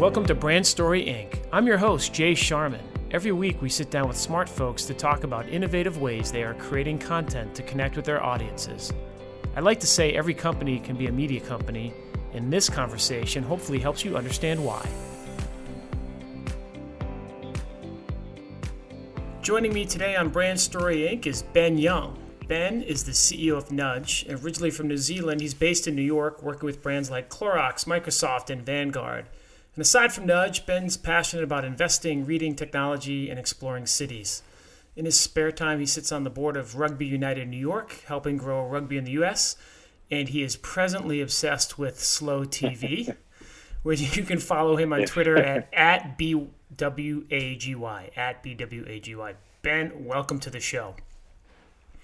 Welcome to Brand Story Inc. I'm your host, Jay Sharman. Every week, we sit down with smart folks to talk about innovative ways they are creating content to connect with their audiences. I'd like to say every company can be a media company, and this conversation hopefully helps you understand why. Joining me today on Brand Story Inc. is Ben Young. Ben is the CEO of Nudge. Originally from New Zealand, he's based in New York, working with brands like Clorox, Microsoft, and Vanguard. And aside from Nudge, Ben's passionate about investing, reading technology, and exploring cities. In his spare time, he sits on the board of Rugby United New York, helping grow rugby in the U.S., and he is presently obsessed with slow TV, where you can follow him on Twitter at, at BWAGY, at BWAGY. Ben, welcome to the show.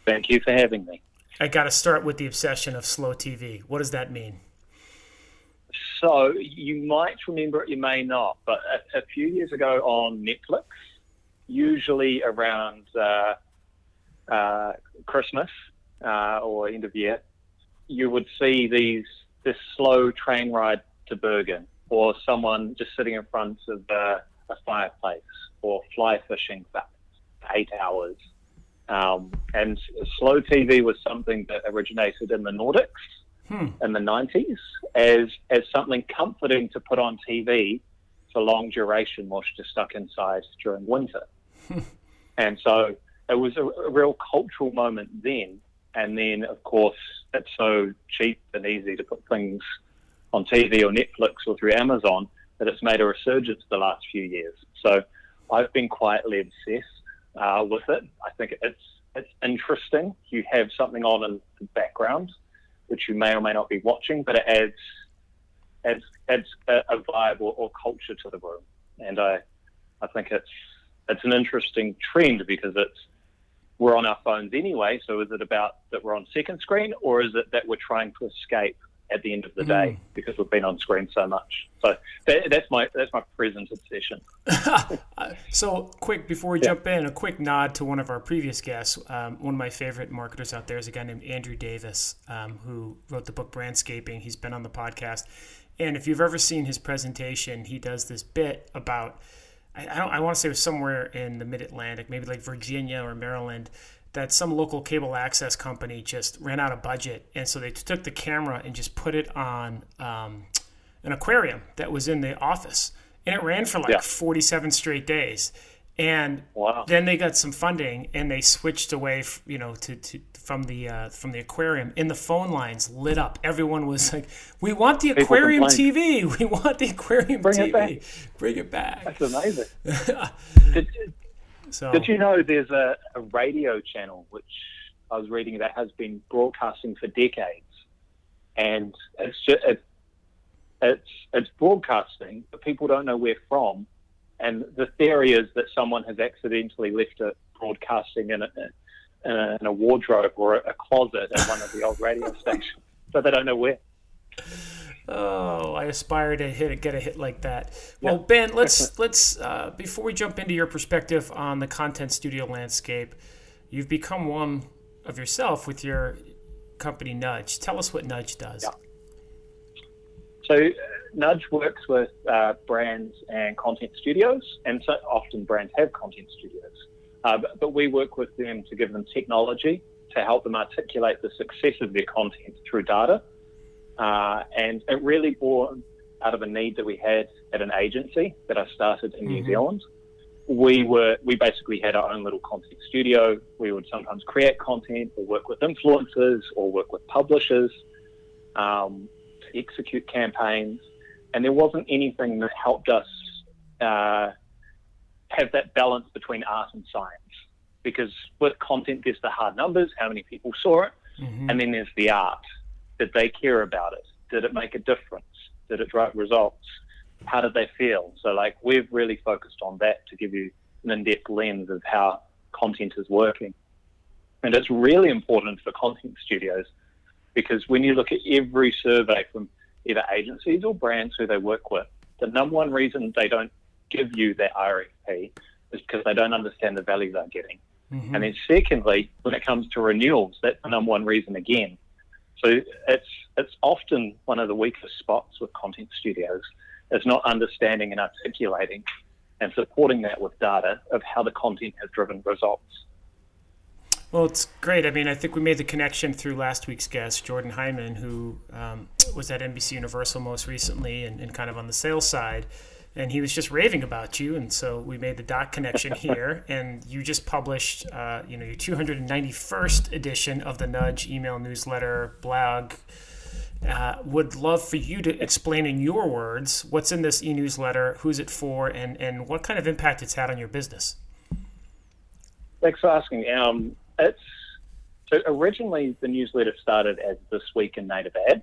Thank you for having me. I got to start with the obsession of slow TV. What does that mean? So you might remember it, you may not, but a, a few years ago on Netflix, usually around uh, uh, Christmas uh, or end of year, you would see these this slow train ride to Bergen, or someone just sitting in front of uh, a fireplace, or fly fishing for eight hours. Um, and slow TV was something that originated in the Nordics hmm. in the 90s as, as something comforting to put on TV for long duration whilst you're stuck inside during winter. and so it was a, a real cultural moment then. And then, of course, it's so cheap and easy to put things on TV or Netflix or through Amazon that it's made a resurgence the last few years. So I've been quietly obsessed uh, with it. I think it's it's interesting. You have something on in the background which you may or may not be watching, but it adds adds adds a, a vibe or, or, culture to the room, and I I think it's it's an interesting trend because it's we're on our phones anyway. So is it about that we're on second screen, or is it that we're trying to escape at the end of the mm. day because we've been on screen so much. So that, that's my that's my present obsession. so quick before we yeah. jump in, a quick nod to one of our previous guests. Um, one of my favorite marketers out there is a guy named Andrew Davis, um, who wrote the book Brandscaping. He's been on the podcast, and if you've ever seen his presentation, he does this bit about. I, I, I want to say it was somewhere in the mid Atlantic, maybe like Virginia or Maryland, that some local cable access company just ran out of budget, and so they took the camera and just put it on um, an aquarium that was in the office, and it ran for like yeah. 47 straight days. And wow. then they got some funding, and they switched away, you know, to, to from the uh, from the aquarium. And the phone lines lit up. Everyone was like, "We want the aquarium TV. We want the aquarium Bring TV. It Bring it back." That's amazing. did, so, Did you know there's a, a radio channel which I was reading that has been broadcasting for decades, and it's just, it, it's it's broadcasting, but people don't know where from. And the theory is that someone has accidentally left it broadcasting in a, in a, in a wardrobe or a closet at one of the old radio stations, so they don't know where. Oh, I aspire to hit get a hit like that. Well, Ben, let's let's uh, before we jump into your perspective on the content studio landscape, you've become one of yourself with your company Nudge. Tell us what Nudge does. Yeah. So, Nudge works with uh, brands and content studios, and so often brands have content studios. Uh, but, but we work with them to give them technology to help them articulate the success of their content through data uh, and it really born out of a need that we had at an agency that I started in mm-hmm. New Zealand. We were we basically had our own little content studio. We would sometimes create content or work with influencers or work with publishers um, to execute campaigns, and there wasn't anything that helped us uh, have that balance between art and science. Because with content, there's the hard numbers, how many people saw it, mm-hmm. and then there's the art did they care about it? Did it make a difference? Did it drive results? How did they feel? So, like, we've really focused on that to give you an in depth lens of how content is working. And it's really important for content studios because when you look at every survey from either agencies or brands who they work with, the number one reason they don't give you their RFP is because they don't understand the value they're getting. Mm-hmm. And then, secondly, when it comes to renewals, that's the number one reason again so it's it's often one of the weakest spots with content studios is not understanding and articulating and supporting that with data of how the content has driven results. Well, it's great. I mean, I think we made the connection through last week's guest, Jordan Hyman, who um, was at NBC Universal most recently and, and, kind of on the sales side. And he was just raving about you. And so we made the dot connection here. and you just published, uh, you know, your 291st edition of the Nudge email newsletter blog. Uh, would love for you to explain in your words what's in this e-newsletter, who's it for, and, and what kind of impact it's had on your business. Thanks for asking. Um, it's so originally the newsletter started as This Week in Native Ads,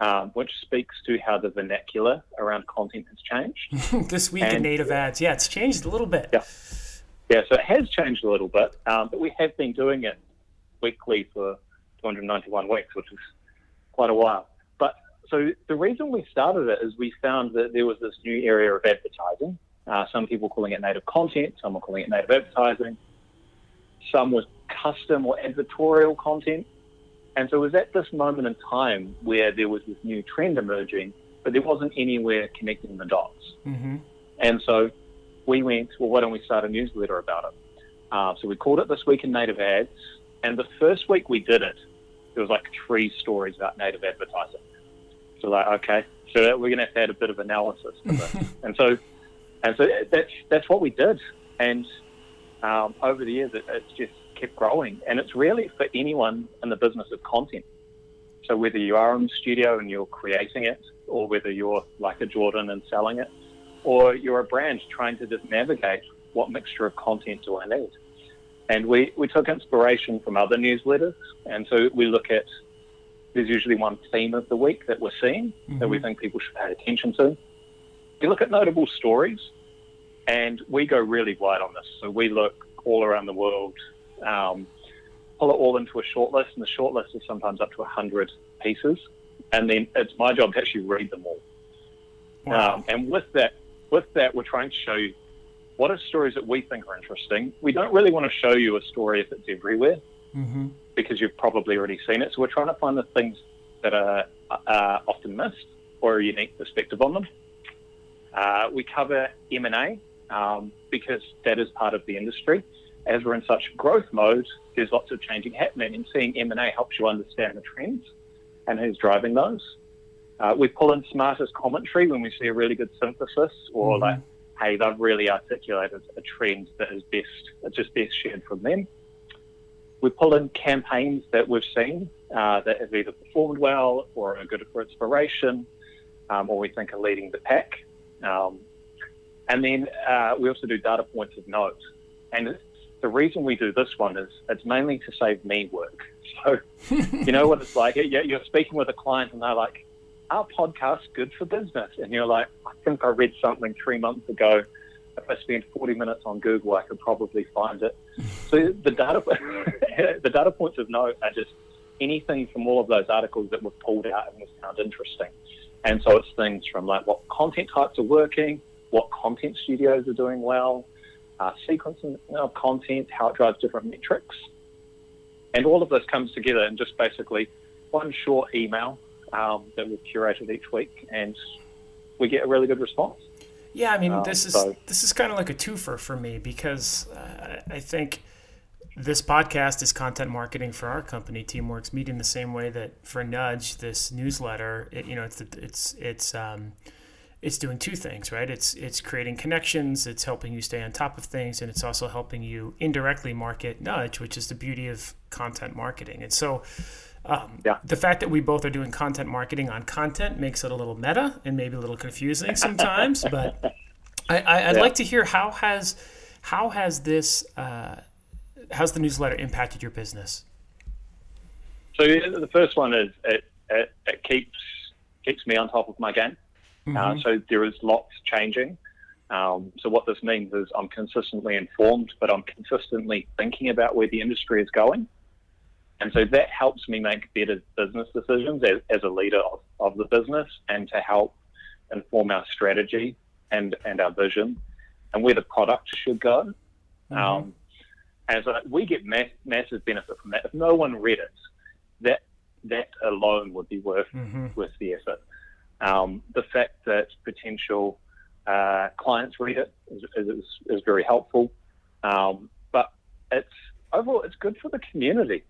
um, which speaks to how the vernacular around content has changed. this Week and, in Native Ads, yeah, it's changed a little bit. Yeah, yeah, so it has changed a little bit, um, but we have been doing it weekly for 291 weeks, which is quite a while. But so the reason we started it is we found that there was this new area of advertising. Uh, some people calling it native content, some are calling it native advertising. Some was custom or advertorial content. And so it was at this moment in time where there was this new trend emerging, but there wasn't anywhere connecting the dots. Mm-hmm. And so we went, well, why don't we start a newsletter about it? Uh, so we called it This Week in Native Ads. And the first week we did it, there was like three stories about native advertising. So like, okay, so we're going to have to add a bit of analysis to this. and so, and so that's that's what we did. And um, over the years, it, it's just kept growing. And it's really for anyone in the business of content. So whether you are in the studio and you're creating it, or whether you're like a Jordan and selling it, or you're a brand trying to just navigate what mixture of content do I need. And we, we took inspiration from other newsletters. And so we look at, there's usually one theme of the week that we're seeing mm-hmm. that we mm-hmm. think people should pay attention to. You look at notable stories, and we go really wide on this. So we look all around the world, um, pull it all into a shortlist, and the shortlist is sometimes up to 100 pieces. And then it's my job to actually read them all. Wow. Um, and with that, with that, we're trying to show you what are stories that we think are interesting. We don't really want to show you a story if it's everywhere, mm-hmm. because you've probably already seen it. So we're trying to find the things that are uh, often missed or a unique perspective on them. Uh, we cover M&A, um, because that is part of the industry. As we're in such growth mode, there's lots of changing happening, and seeing M&A helps you understand the trends and who's driving those. Uh, we pull in smartest commentary when we see a really good synthesis, or mm-hmm. like, hey, they've really articulated a trend that is best, it's just best shared from them. We pull in campaigns that we've seen uh, that have either performed well or are good for inspiration, um, or we think are leading the pack. Um, and then uh, we also do data points of note. And the reason we do this one is it's mainly to save me work. So, you know what it's like? You're speaking with a client and they're like, our podcast good for business? And you're like, I think I read something three months ago. If I spend 40 minutes on Google, I could probably find it. So the data, the data points of note are just anything from all of those articles that were pulled out and was found interesting. And so it's things from like what content types are working, what content studios are doing well, uh, sequencing of content, how it drives different metrics. And all of this comes together in just basically one short email um, that we've curated each week, and we get a really good response. Yeah, I mean, um, this is so. this is kind of like a twofer for me because uh, I think this podcast is content marketing for our company, Teamworks Media, the same way that for Nudge, this newsletter, it, you know, it's it's it's um, it's doing two things, right? It's it's creating connections, it's helping you stay on top of things, and it's also helping you indirectly market Nudge, which is the beauty of content marketing. And so, um, yeah. the fact that we both are doing content marketing on content makes it a little meta and maybe a little confusing sometimes. but I, would yeah. like to hear how has how has this uh, how's the newsletter impacted your business? So the first one is it, it, it keeps keeps me on top of my game. Uh, mm-hmm. Uh, so there is lots changing. Um, so what this means is I'm consistently informed, but I'm consistently thinking about where the industry is going. And so that helps me make better business decisions as, as a leader of, of, the business and to help inform our strategy and, and our vision and where the product should go. Mm-hmm. Um, and so we get mass, massive benefit from that. If no one read it, that that alone would be worth mm-hmm. worth the effort. Um, the fact that potential uh, clients read it is, is, is very helpful. Um, but it's overall, it's good for the community.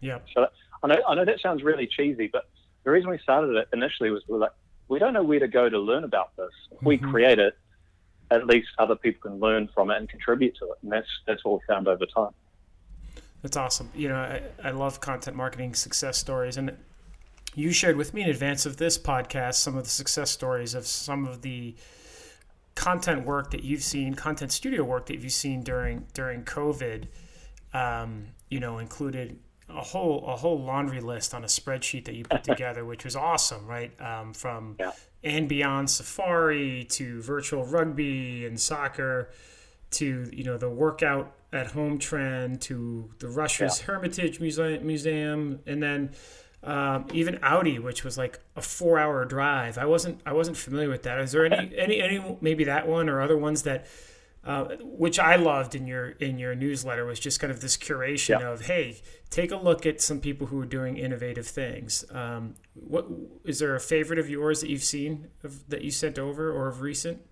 Yeah. So I know, I know that sounds really cheesy, but the reason we started it initially was we like, we don't know where to go to learn about this. If we Mhm. create it, at least other people can learn from it and contribute to it. And that's, that's what we found over time. That's awesome. You know, I, I love content marketing success stories. And you shared with me in advance of this podcast some of the success stories of some of the content work that you've seen, content studio work that you've seen during during COVID. Um, you know, included a whole a whole laundry list on a spreadsheet that you put together, which was awesome, right? Um, from Yeah. and beyond Safari to virtual rugby and soccer to you know the workout at home trend to the Russia's Hermitage Museum, museum and then um, even Audi, which was like a four-hour drive. I wasn't I wasn't familiar with that. Is there any any any maybe that one or other ones that uh, which I loved in your in your newsletter was just kind of this curation Yeah. of hey, take a look at some people who are doing innovative things. Um, what is there a favorite of yours that you've seen of, that you sent over or of recent?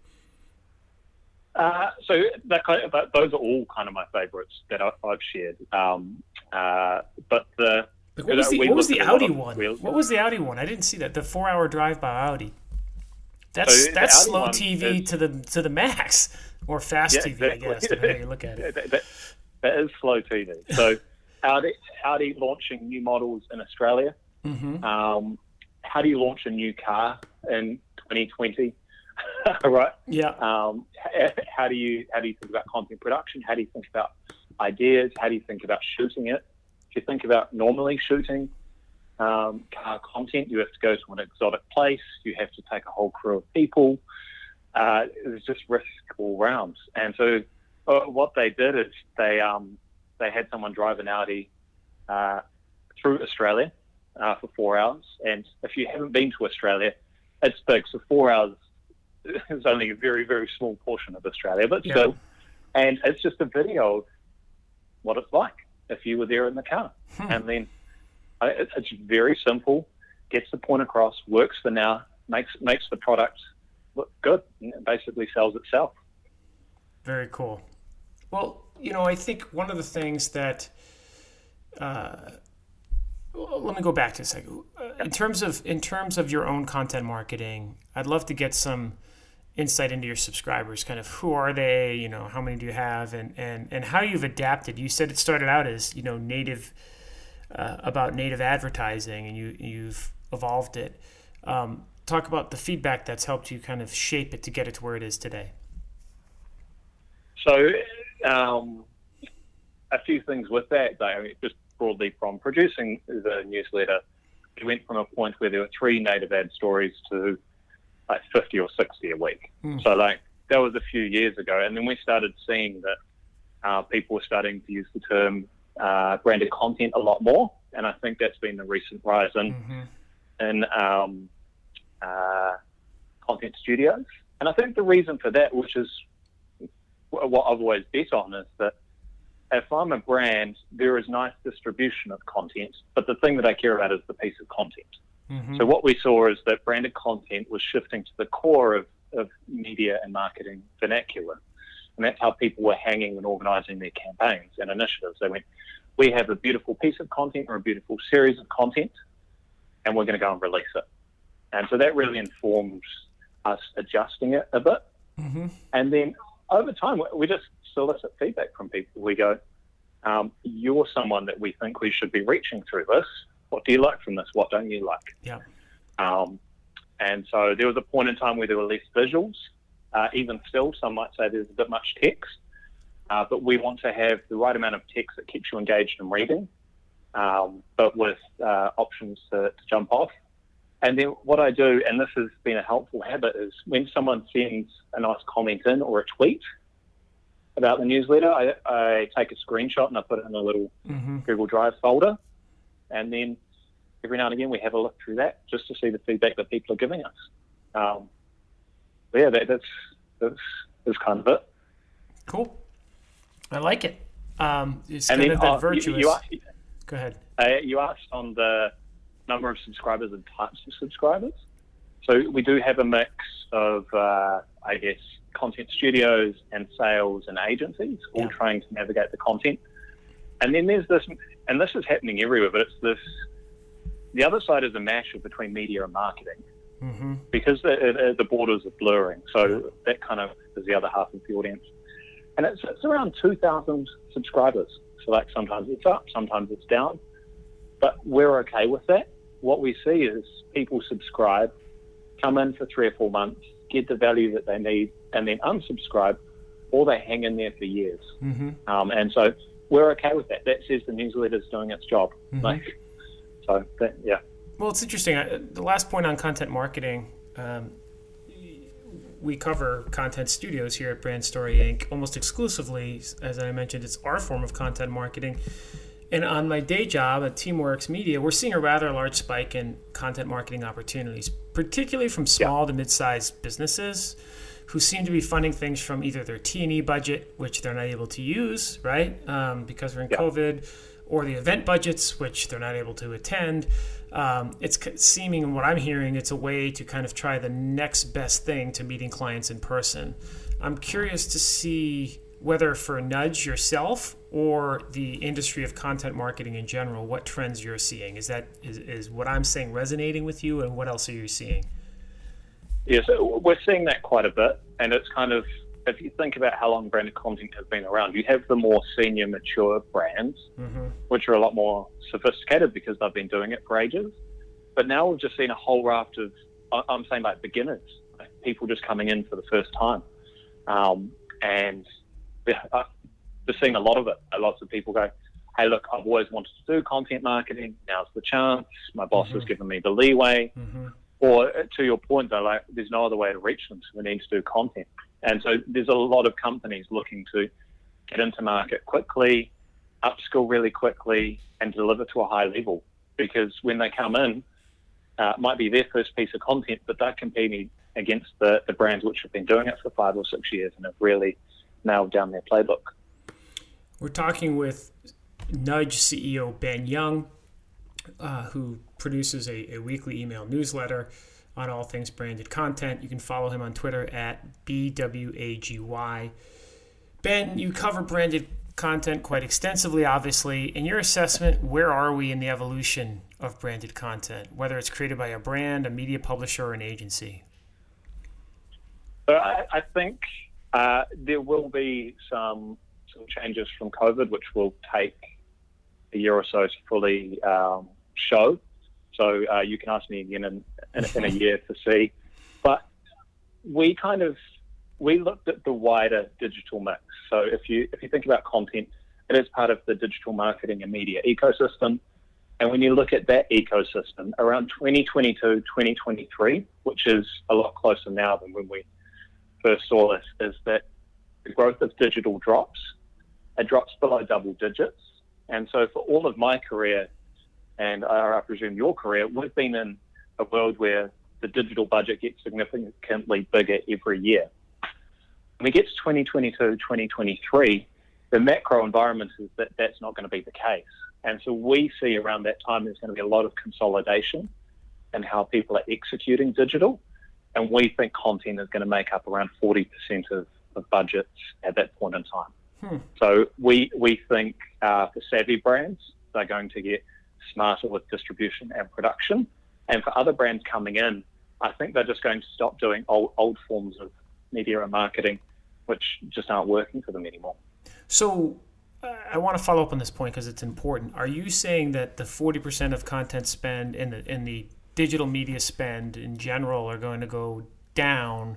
Uh, so that kind of, those are all kind of my favorites that I, I've shared. Um, uh, but the Like, what was the, what was the at a lot Audi one? wheels. What was the Audi one? I didn't see that. The four-hour drive by Audi. That's So that's Audi slow TV is- to the to the max, or fast Yeah, TV, exactly. I guess, depending how you look at it. that, that, that is slow TV. So Audi, Audi launching new models in Australia. hmm Um, how do you launch a new car in 2020? right. Yeah, Um, how do you how do you think about content production? How do you think about ideas? How do you think about shooting it? You think about normally shooting um, car content, you have to go to an exotic place. You have to take a whole crew of people. Uh, it's just risk all round. And so, uh, what they did is they um, they had someone drive an Audi uh, through Australia uh, for four hours. And if you haven't been to Australia, it's big. So four hours is only a very, very small portion of Australia, but Yeah. still. And it's just a video of what it's like if you were there in the car. Hmm. And then uh, it- it's very simple, gets the point across, works for now, makes makes the product look good, and it basically sells itself. very cool. Well, you know, I think one of the things that uh, well, let me go back to a second. Uh, In terms of in terms of your own content marketing, I'd love to get some insight into your subscribers. Kind of who are they? You know, how many do you have, and and and how you've adapted. You said it started out as you know native uh, about native advertising, and you you've evolved it. Um, talk about the feedback that's helped you kind of shape it to get it to where it is today. So, um, a few things with that, though, I mean, just broadly from producing the newsletter, we went from a point where there were three native ad stories to like 50 or 60 a week. Hmm. So, like, that was a few years ago. And then we started seeing that uh, people were starting to use the term uh, branded content a lot more. And I think that's been the recent rise in, hmm in um, uh, content studios. And I think the reason for that, which is what I've always bet on, is that if I'm a brand, there is nice distribution of content, but the thing that I care about is the piece of content. Hmm So what we saw is that branded content was shifting to the core of, of media and marketing vernacular. And that's how people were hanging and organizing their campaigns and initiatives. They went, we have a beautiful piece of content or a beautiful series of content, and we're going to go and release it. And so that really informs us adjusting it a bit. hmm And then over time, we- we just solicit feedback from people. We go, um, you're someone that we think we should be reaching through this. What do you like from this? What don't you like? Yeah. Um, and so there was a point in time where there were less visuals. Uh, even still, some might say there's a bit much text. Uh, but we want to have the right amount of text that keeps you engaged in reading, um, but with uh, options to, to jump off. And then what I do, and this has been a helpful habit, is when someone sends a nice comment in or a tweet about the newsletter, I, I take a screenshot and I put it in a little hmm Google Drive folder. And then every now and again we have a look through that just to see the feedback that people are giving us. Um, yeah, that, that's, that's, that's kind of it. Cool. I like it. Um, it's And kind then of that uh, you, virtuous. you, asked, Go ahead. uh, you asked on the number of subscribers and types of subscribers. So we do have a mix of, uh, I guess, content studios and sales and agencies all yeah. trying to navigate the content. And then there's this, and this is happening everywhere, but it's this. The other side is a mashup between media and marketing, mm-hmm. because the, the borders are blurring. So that kind of is the other half of the audience, and it's, it's around two thousand subscribers. So like sometimes it's up, sometimes it's down, but we're okay with that. What we see is people subscribe, come in for three or four months, get the value that they need, and then unsubscribe, or they hang in there for years. Mm-hmm. Um, and so we're okay with that. That says the newsletter's doing its job. Mm-hmm. Like, so that, yeah. Well, it's interesting. I, the last point on content marketing. Um, we cover content studios here at Brand Story Inc. almost exclusively. As I mentioned, it's our form of content marketing. And on my day job at Teamworks Media, we're seeing a rather large spike in content marketing opportunities, particularly from small yeah. to mid-sized businesses who seem to be funding things from either their T&E budget, which they're not able to use, right, um, because we're in yeah. COVID, or the event budgets, which they're not able to attend. Um, it's seeming, and what I'm hearing, it's a way to kind of try the next best thing to meeting clients in person. I'm curious to see whether for Nudge yourself or the industry of content marketing in general, what trends you're seeing. Is that is, is what I'm saying resonating with you, and what else are you seeing? Yeah, so we're seeing that quite a bit, and it's kind of if you think about how long branded content has been around, you have the more senior, mature brands, mm-hmm. which are a lot more sophisticated because they've been doing it for ages. But now we've just seen a whole raft of, I'm saying like beginners, like people just coming in for the first time. Um, and I've just seen a lot of it. Lots of people go, hey, look, I've always wanted to do content marketing. Now's the chance. My boss mm-hmm. has given me the leeway. Mm-hmm. Or uh, to your point, though, like there's no other way to reach them, so we need to do content. And so there's a lot of companies looking to get into market quickly, upskill really quickly, and deliver to a high level. Because when they come in, uh, it might be their first piece of content, but they're competing against the, the brands which have been doing it for five or six years and have really nailed down their playbook. We're talking with Nudge CEO Ben Young, uh, who produces a, a, weekly email newsletter on all things branded content. You can follow him on Twitter at BWAGY. Ben, you cover branded content quite extensively, obviously. In your assessment, where are we in the evolution of branded content, whether it's created by a brand, a media publisher, or an agency? I, I think uh, there will be some some changes from COVID, which will take a year or so to fully um, show. So uh, you can ask me again in, in, in, a year to see. But we kind of we looked at the wider digital mix. So if you if you think about content, it is part of the digital marketing and media ecosystem. And when you look at that ecosystem, around 2022, 2023, which is a lot closer now than when we first saw this is that the growth of digital drops. It drops below double digits. And so for all of my career, and I presume your career, we've been in a world where the digital budget gets significantly bigger every year. When we get to 2022, 2023, the macro environment is that that's not going to be the case. And so we see around that time there's going to be a lot of consolidation in how people are executing digital and we think content is going to make up around 40% of, of budgets at that point in time. Hmm. So we we think uh, for savvy brands, they're going to get smarter with distribution and production, and for other brands coming in, I think they're just going to stop doing old old forms of media and marketing, which just aren't working for them anymore. So. Uh, I want to follow up on this point because it's important. Are you saying that the 40% of content spend in the in the digital media spend in general are going to go down.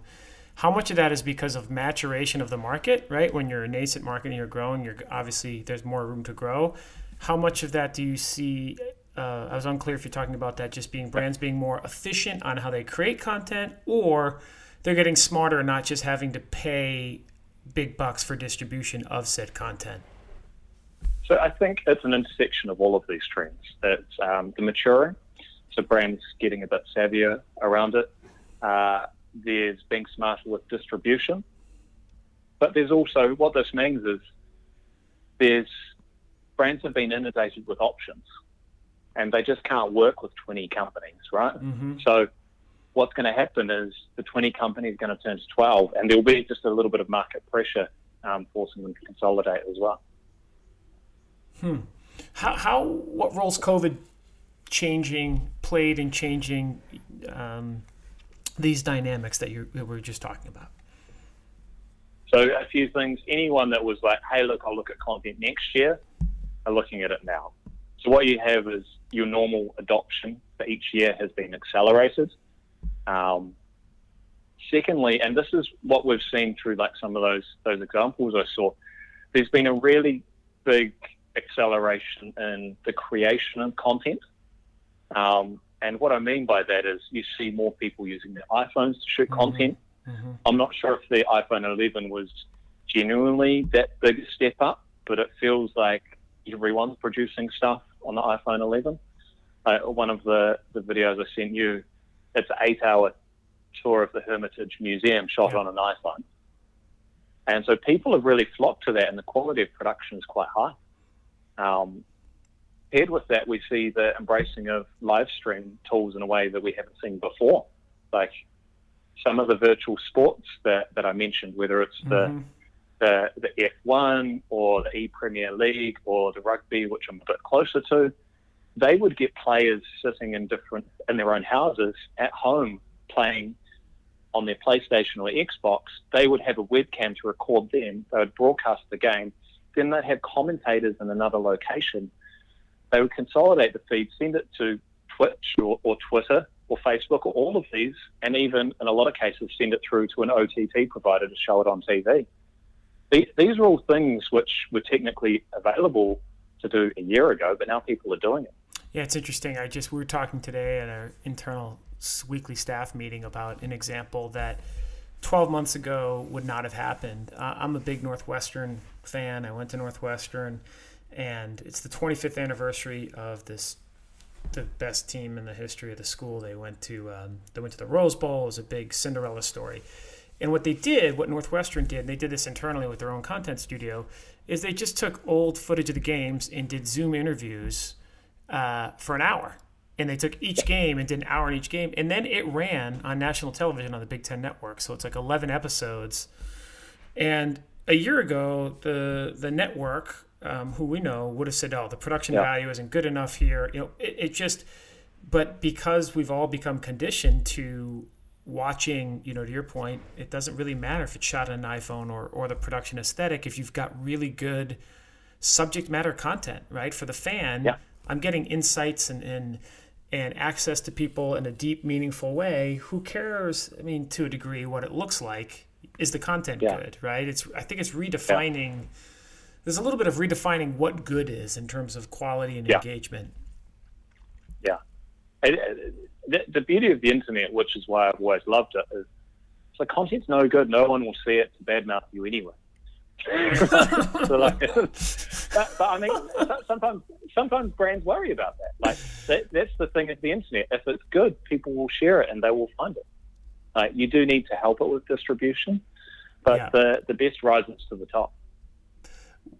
How much of that is because of maturation of the market, right? When you're a nascent market and you're growing, you're obviously there's more room to grow. How much of that do you see? Uh, I was unclear if you're talking about that just being brands being more efficient on how they create content, or they're getting smarter and not just having to pay big bucks for distribution of said content. So I think it's an intersection of all of these trends. It's um, the maturing so brands getting a bit savvier around it. Uh, there's being smarter with distribution, but there's also what this means is there's brands have been inundated with options, and they just can't work with 20 companies, right? Mm-hmm. So what's going to happen is the 20 companies are going to turn to 12, and there'll be just a little bit of market pressure um, forcing them to consolidate as well. Hmm. How, how what roles COVID changing played in changing um, these dynamics that you we were just talking about? So a few things. Anyone that was like, "Hey, look, I'll look at content next year," are looking at it now. So what you have is your normal adoption for each year has been accelerated. Um, secondly, and this is what we've seen through like some of those those examples I saw, there's been a really big acceleration in the creation of content. Um, and what I mean by that is you see more people using their iPhones to shoot mm-hmm. content. Mm-hmm. I'm not sure if the iPhone 11 was genuinely that big a step up, but it feels like everyone's producing stuff on the iPhone 11. Uh, one of the, the videos I sent you, it's an eight hour tour of the Hermitage Museum shot yeah. on an iPhone. And so people have really flocked to that, and the quality of production is quite high. Um, paired with that, we see the embracing of live stream tools in a way that we haven't seen before. Like some of the virtual sports that, that I mentioned, whether it's mm-hmm. the, the F1 or the E Premier League or the rugby, which I'm a bit closer to, they would get players sitting in different in their own houses at home playing on their PlayStation or Xbox. They would have a webcam to record them. They would broadcast the game. Then they'd have commentators in another location. They would consolidate the feed, send it to Twitch or, or Twitter or Facebook or all of these, and even in a lot of cases send it through to an OTT provider to show it on TV. These are all things which were technically available to do a year ago, but now people are doing it. Yeah, it's interesting. I just we were talking today at our internal weekly staff meeting about an example that 12 months ago would not have happened. Uh, I'm a big Northwestern fan. I went to Northwestern, and it's the 25th anniversary of this the best team in the history of the school. They went to um, they went to the Rose Bowl. It was a big Cinderella story. And what they did, what Northwestern did, they did this internally with their own content studio, is they just took old footage of the games and did Zoom interviews uh, for an hour. And they took each game and did an hour in each game, and then it ran on national television on the Big Ten Network. So it's like 11 episodes. And a year ago, the the network um, who we know would have said, "Oh, the production yeah. value isn't good enough here." You know, it, it, just. But because we've all become conditioned to watching, you know, to your point, it doesn't really matter if it's shot on an iPhone or or the production aesthetic. If you've got really good subject matter content, right, for the fan, yeah. I'm getting insights and and and access to people in a deep, meaningful way. Who cares? I mean, to a degree, what it looks like is the content yeah. good, right? It's I think it's redefining. Yeah there's a little bit of redefining what good is in terms of quality and yeah. engagement. Yeah. Uh, the, the, beauty of the internet, which is why I've always loved it, is the content's no good. No one will see it to badmouth you anyway. so like, but, but, I mean, sometimes sometimes brands worry about that. Like that, that's the thing of the internet. If it's good, people will share it and they will find it. Like you do need to help it with distribution, but yeah. the the best rises to the top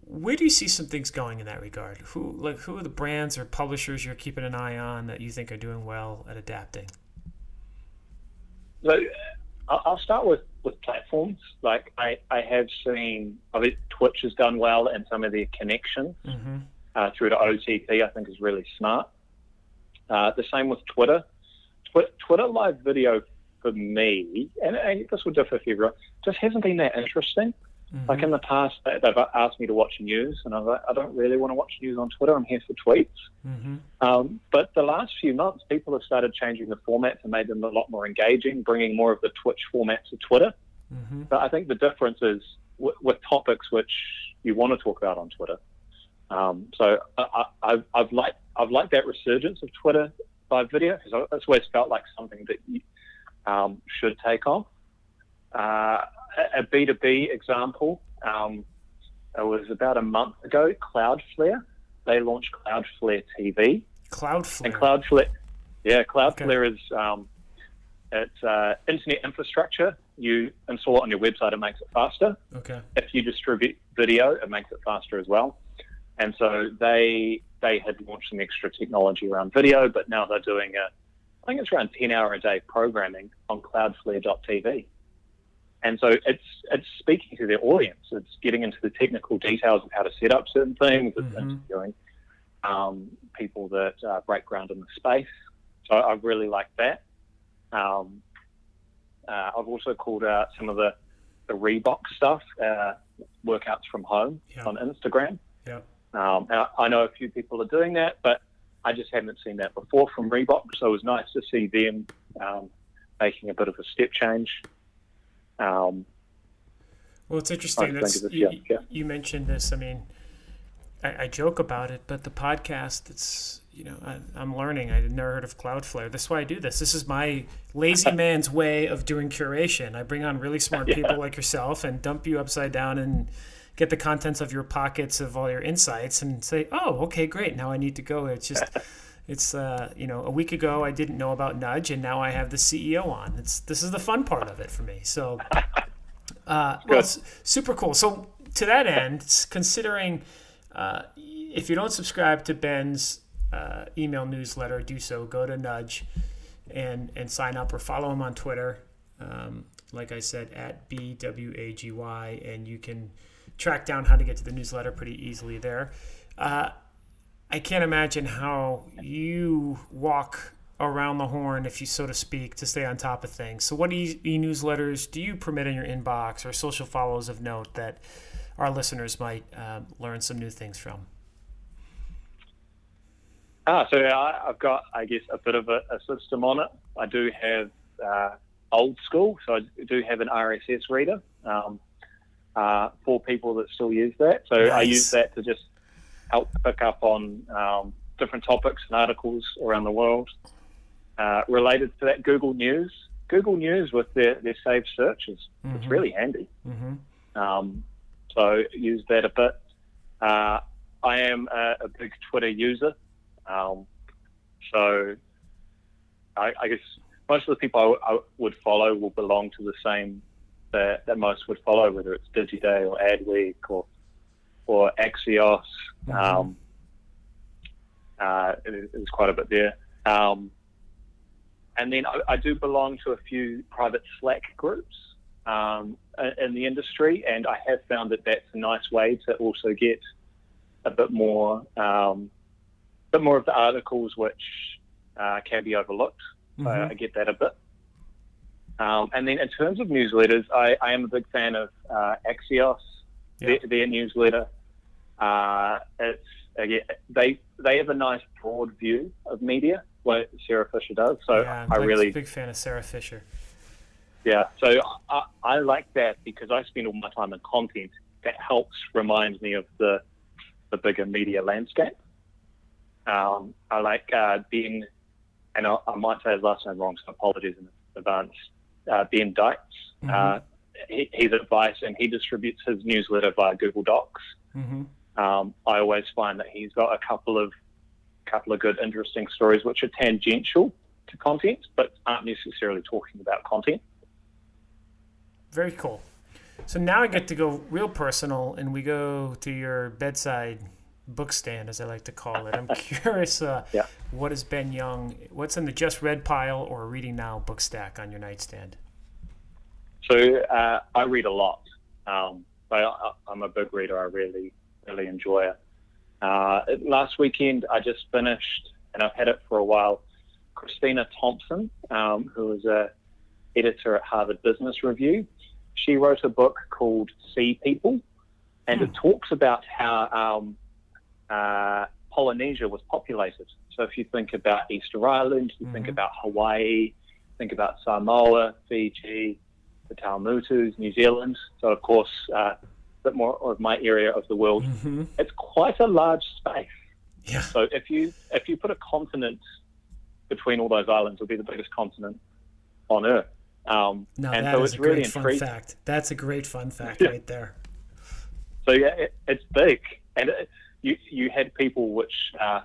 where do you see some things going in that regard? Who like who are the brands or publishers you're keeping an eye on that you think are doing well at adapting? So I'll start with, with platforms. Like I, I have seen, I think Twitch has done well, and some of their connections mm-hmm. uh, through to OTT, I think is really smart. Uh, the same with Twitter. Twi- Twitter live video for me, and, and this will differ for everyone, just hasn't been that interesting. Mm-hmm. Like in the past, they've asked me to watch news, and I was like, I don't really want to watch news on Twitter. I'm here for tweets. Mm-hmm. Um, but the last few months, people have started changing the formats and made them a lot more engaging, bringing more of the Twitch format to Twitter. Mm-hmm. But I think the difference is w- with topics which you want to talk about on Twitter. Um, so I, have I've liked I've liked that resurgence of Twitter by video because it's always felt like something that you, um, should take off. Uh, a B2B example. Um, it was about a month ago, Cloudflare. They launched Cloudflare TV. Cloudflare. And Cloudflare, yeah, Cloudflare okay. is um, it's uh, internet infrastructure. You install it on your website, it makes it faster. Okay. If you distribute video, it makes it faster as well. And so they they had launched some extra technology around video, but now they're doing a I think it's around 10 hour a day programming on Cloudflare.tv. And so it's it's speaking to their audience. It's getting into the technical details of how to set up certain things. It's mm-hmm. interviewing um, people that uh, break ground in the space. So I really like that. Um, uh, I've also called out some of the, the Reebok stuff, uh, workouts from home yeah. on Instagram. Yeah. Um, I, I know a few people are doing that, but I just haven't seen that before from Reebok. So it was nice to see them um, making a bit of a step change. Um, well, it's interesting. That's, you, yeah. you, mentioned this. I mean, I, I, joke about it, but the podcast, it's, you know, I, am learning. I never heard of Cloudflare. That's why I do this. This is my lazy man's way of doing curation. I bring on really smart yeah. people like yourself and dump you upside down and get the contents of your pockets of all your insights and say, oh, okay, great. Now I need to go. It's just, it's, uh, you know, a week ago I didn't know about Nudge and now I have the CEO on. It's, this is the fun part of it for me. So, uh, well, it's super cool. So to that end, considering, uh, if you don't subscribe to Ben's uh, email newsletter, do so. Go to Nudge and and sign up or follow him on Twitter. Um, like I said, at BWAGY, and you can track down how to get to the newsletter pretty easily there. Uh, I can't imagine how you walk around the horn, if you so to speak, to stay on top of things. So, what e newsletters do you permit in your inbox or social follows of note that our listeners might uh, learn some new things from? Ah, so I, have got, I guess, a bit of a, a system on it. I do have uh, old school, so I do have an RSS reader. Um, uh, for people that still use that. So nice. I use that to just help pick up on um, different topics and articles around the world uh, related to that Google News. Google News with their, their saved searches. Mm-hmm. It's really handy. Mm-hmm. Um, so use that a bit. Uh, I am a, a, big Twitter user. Um, so I, I, guess most of the people I, I would follow will belong to the same that, that most would follow, whether it's DigiDay or Adweek or or Axios. Mm-hmm. Um, uh, it, quite a bit there. Um, and then I, I, do belong to a few private Slack groups um, in the industry, and I have found that that's a nice way to also get a bit more, um, bit more of the articles which uh, can be overlooked. Mm-hmm. So I get that a bit. Um, and then in terms of newsletters, I, I am a big fan of uh, Axios, yeah. their, their, newsletter. Uh, it's again, they they have a nice broad view of media, what Sara Fischer does. So yeah, I really big fan of Sara Fischer. Yeah, so I, I like that because I spend all my time in content. That helps remind me of the the bigger media landscape. Um, I like uh, being, and I, I, might say his last name wrong, so apologies in advance uh, Ben Dykes. Mm-hmm. Uh, he, he's advice and he distributes his newsletter via Google Docs. Mm-hmm. Um, I always find that he's got a couple of couple of good, interesting stories which are tangential to content, but aren't necessarily talking about content. Very cool. So now I get to go real personal, and we go to your bedside book stand, as I like to call it. I'm curious, uh, yeah. what has Ben Young, what's in the just read pile or reading now book stack on your nightstand? So uh, I read a lot. Um, I, am a big reader. I really, really enjoy it. Uh, last weekend, I just finished, and I've had it for a while. Christina Thompson, um, who is a editor at Harvard Business Review, she wrote a book called Sea People, and hmm. it talks about how um, uh, Polynesia was populated. So if you think about Easter Island, you mm-hmm. think about Hawaii, think about Samoa, Fiji, the Tuamotus, New Zealand. So of course, uh, a bit more of my area of the world. Mm-hmm. It's quite a large space. Yeah. So if you if you put a continent between all those islands, it'll be the biggest continent on Earth. Um, no, and that so is a really great fun fact. That's a great fun fact yeah. right there. So yeah, it, it's big, and it, you, you had people which uh,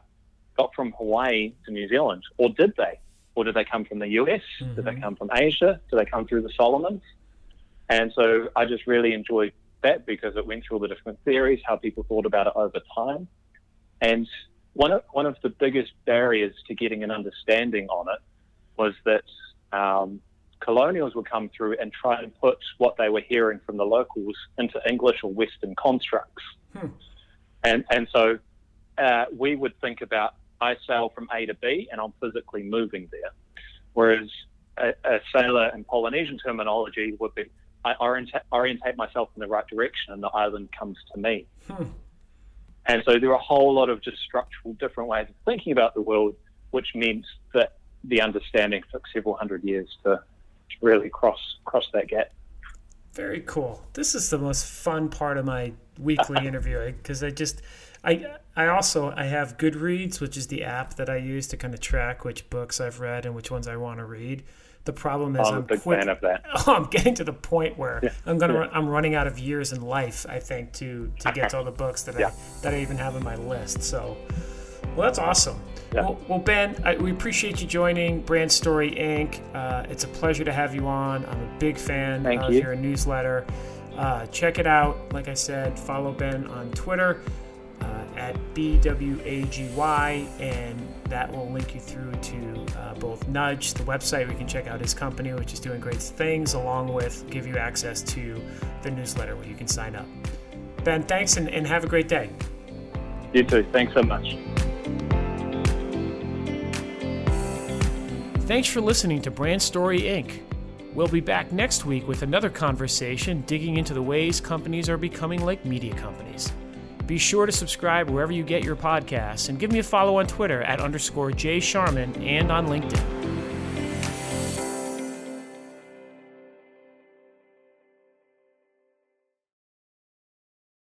got from Hawaii to New Zealand, or did they? Or did they come from the US? Mm-hmm. Did they mm-hmm. come from Asia? Did they come through the Solomons? And so I just really enjoyed that because it went through all the different theories, how people thought about it over time. And one of, one of the biggest barriers to getting an understanding on it was that um, colonials would come through and try and put what they were hearing from the locals into English or Western constructs. Hmm. And, and so uh, we would think about I sail from A to B and I'm physically moving there. Whereas a, a sailor in Polynesian terminology would be I orientate, orientate, myself in the right direction and the island comes to me. Hmm. And so there are a whole lot of just structural different ways of thinking about the world, which means that the understanding took several hundred years to really cross cross that gap. Very cool. This is the most fun part of my weekly interview because I just I I also I have Goodreads, which is the app that I use to kind of track which books I've read and which ones I want to read. The problem is I'm, I'm a big quick, fan of that. Oh, I'm getting to the point where yeah. I'm gonna yeah. I'm running out of years in life. I think to to get to all the books that yeah. I that I even have in my list. So, well, that's awesome. Well, well, Ben, I, we appreciate you joining Brand Story Inc. Uh, it's a pleasure to have you on. I'm a big fan Thank of you. your newsletter. Uh, check it out. Like I said, follow Ben on Twitter at BWAGY, and that will link you through to uh, both Nudge, the website where you can check out his company, which is doing great things, along with give you access to the newsletter where you can sign up. Ben, thanks and, and have a great day. You too. Thanks so much. Thanks for listening to Brand Story Inc. We'll be back next week with another conversation digging into the ways companies are becoming like media companies. Be sure to subscribe wherever you get your podcasts and give me a follow on Twitter at underscore Jay Sharman and on LinkedIn.